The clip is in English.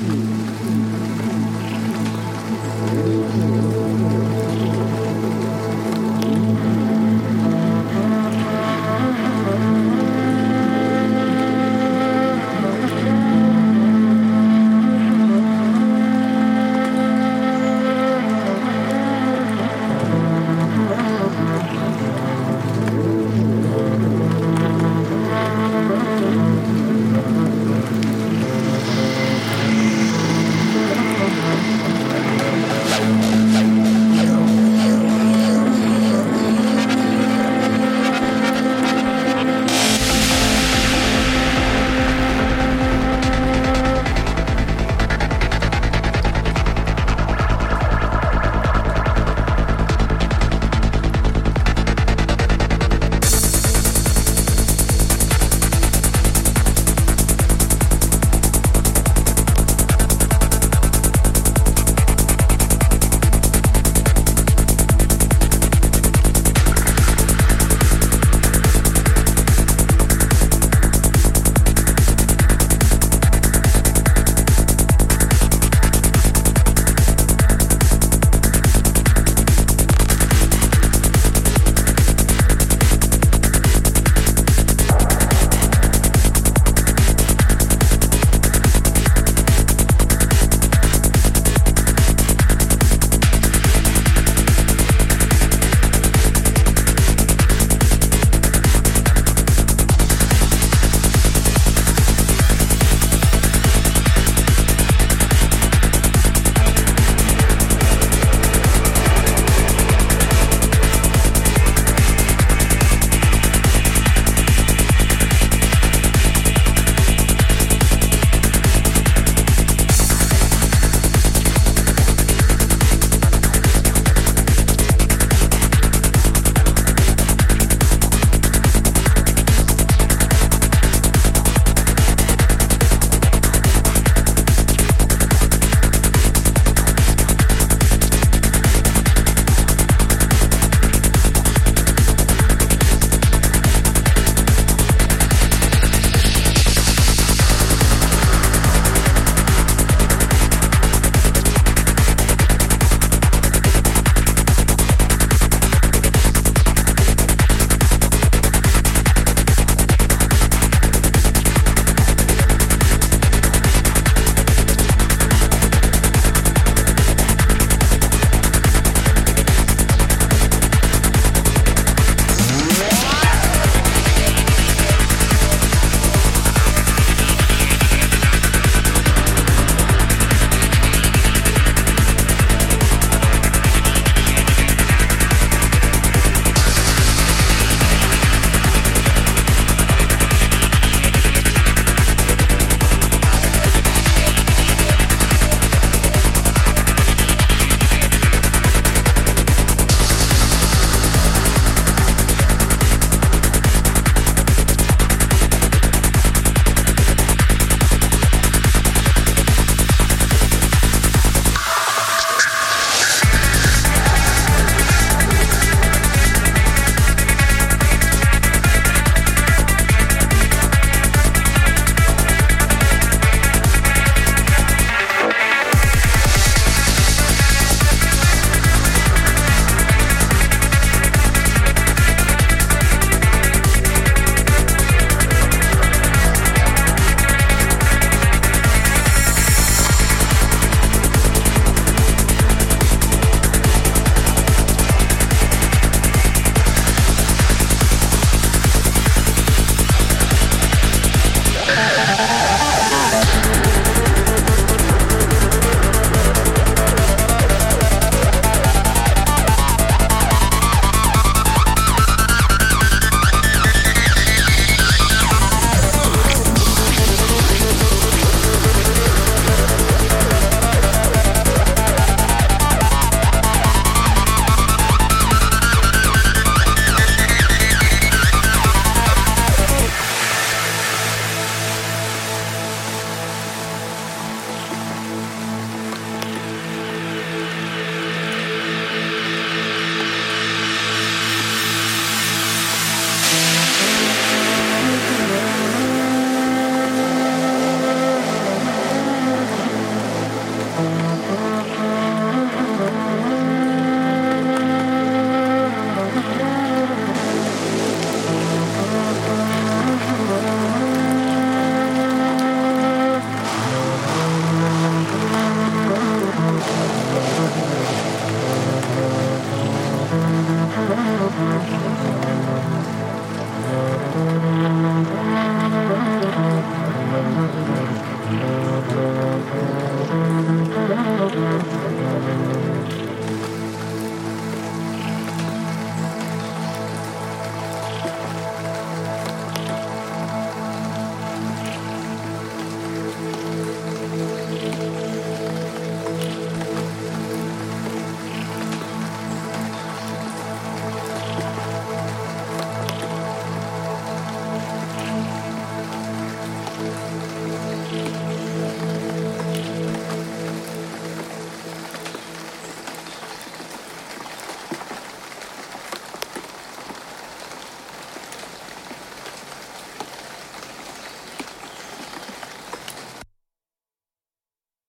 Mm.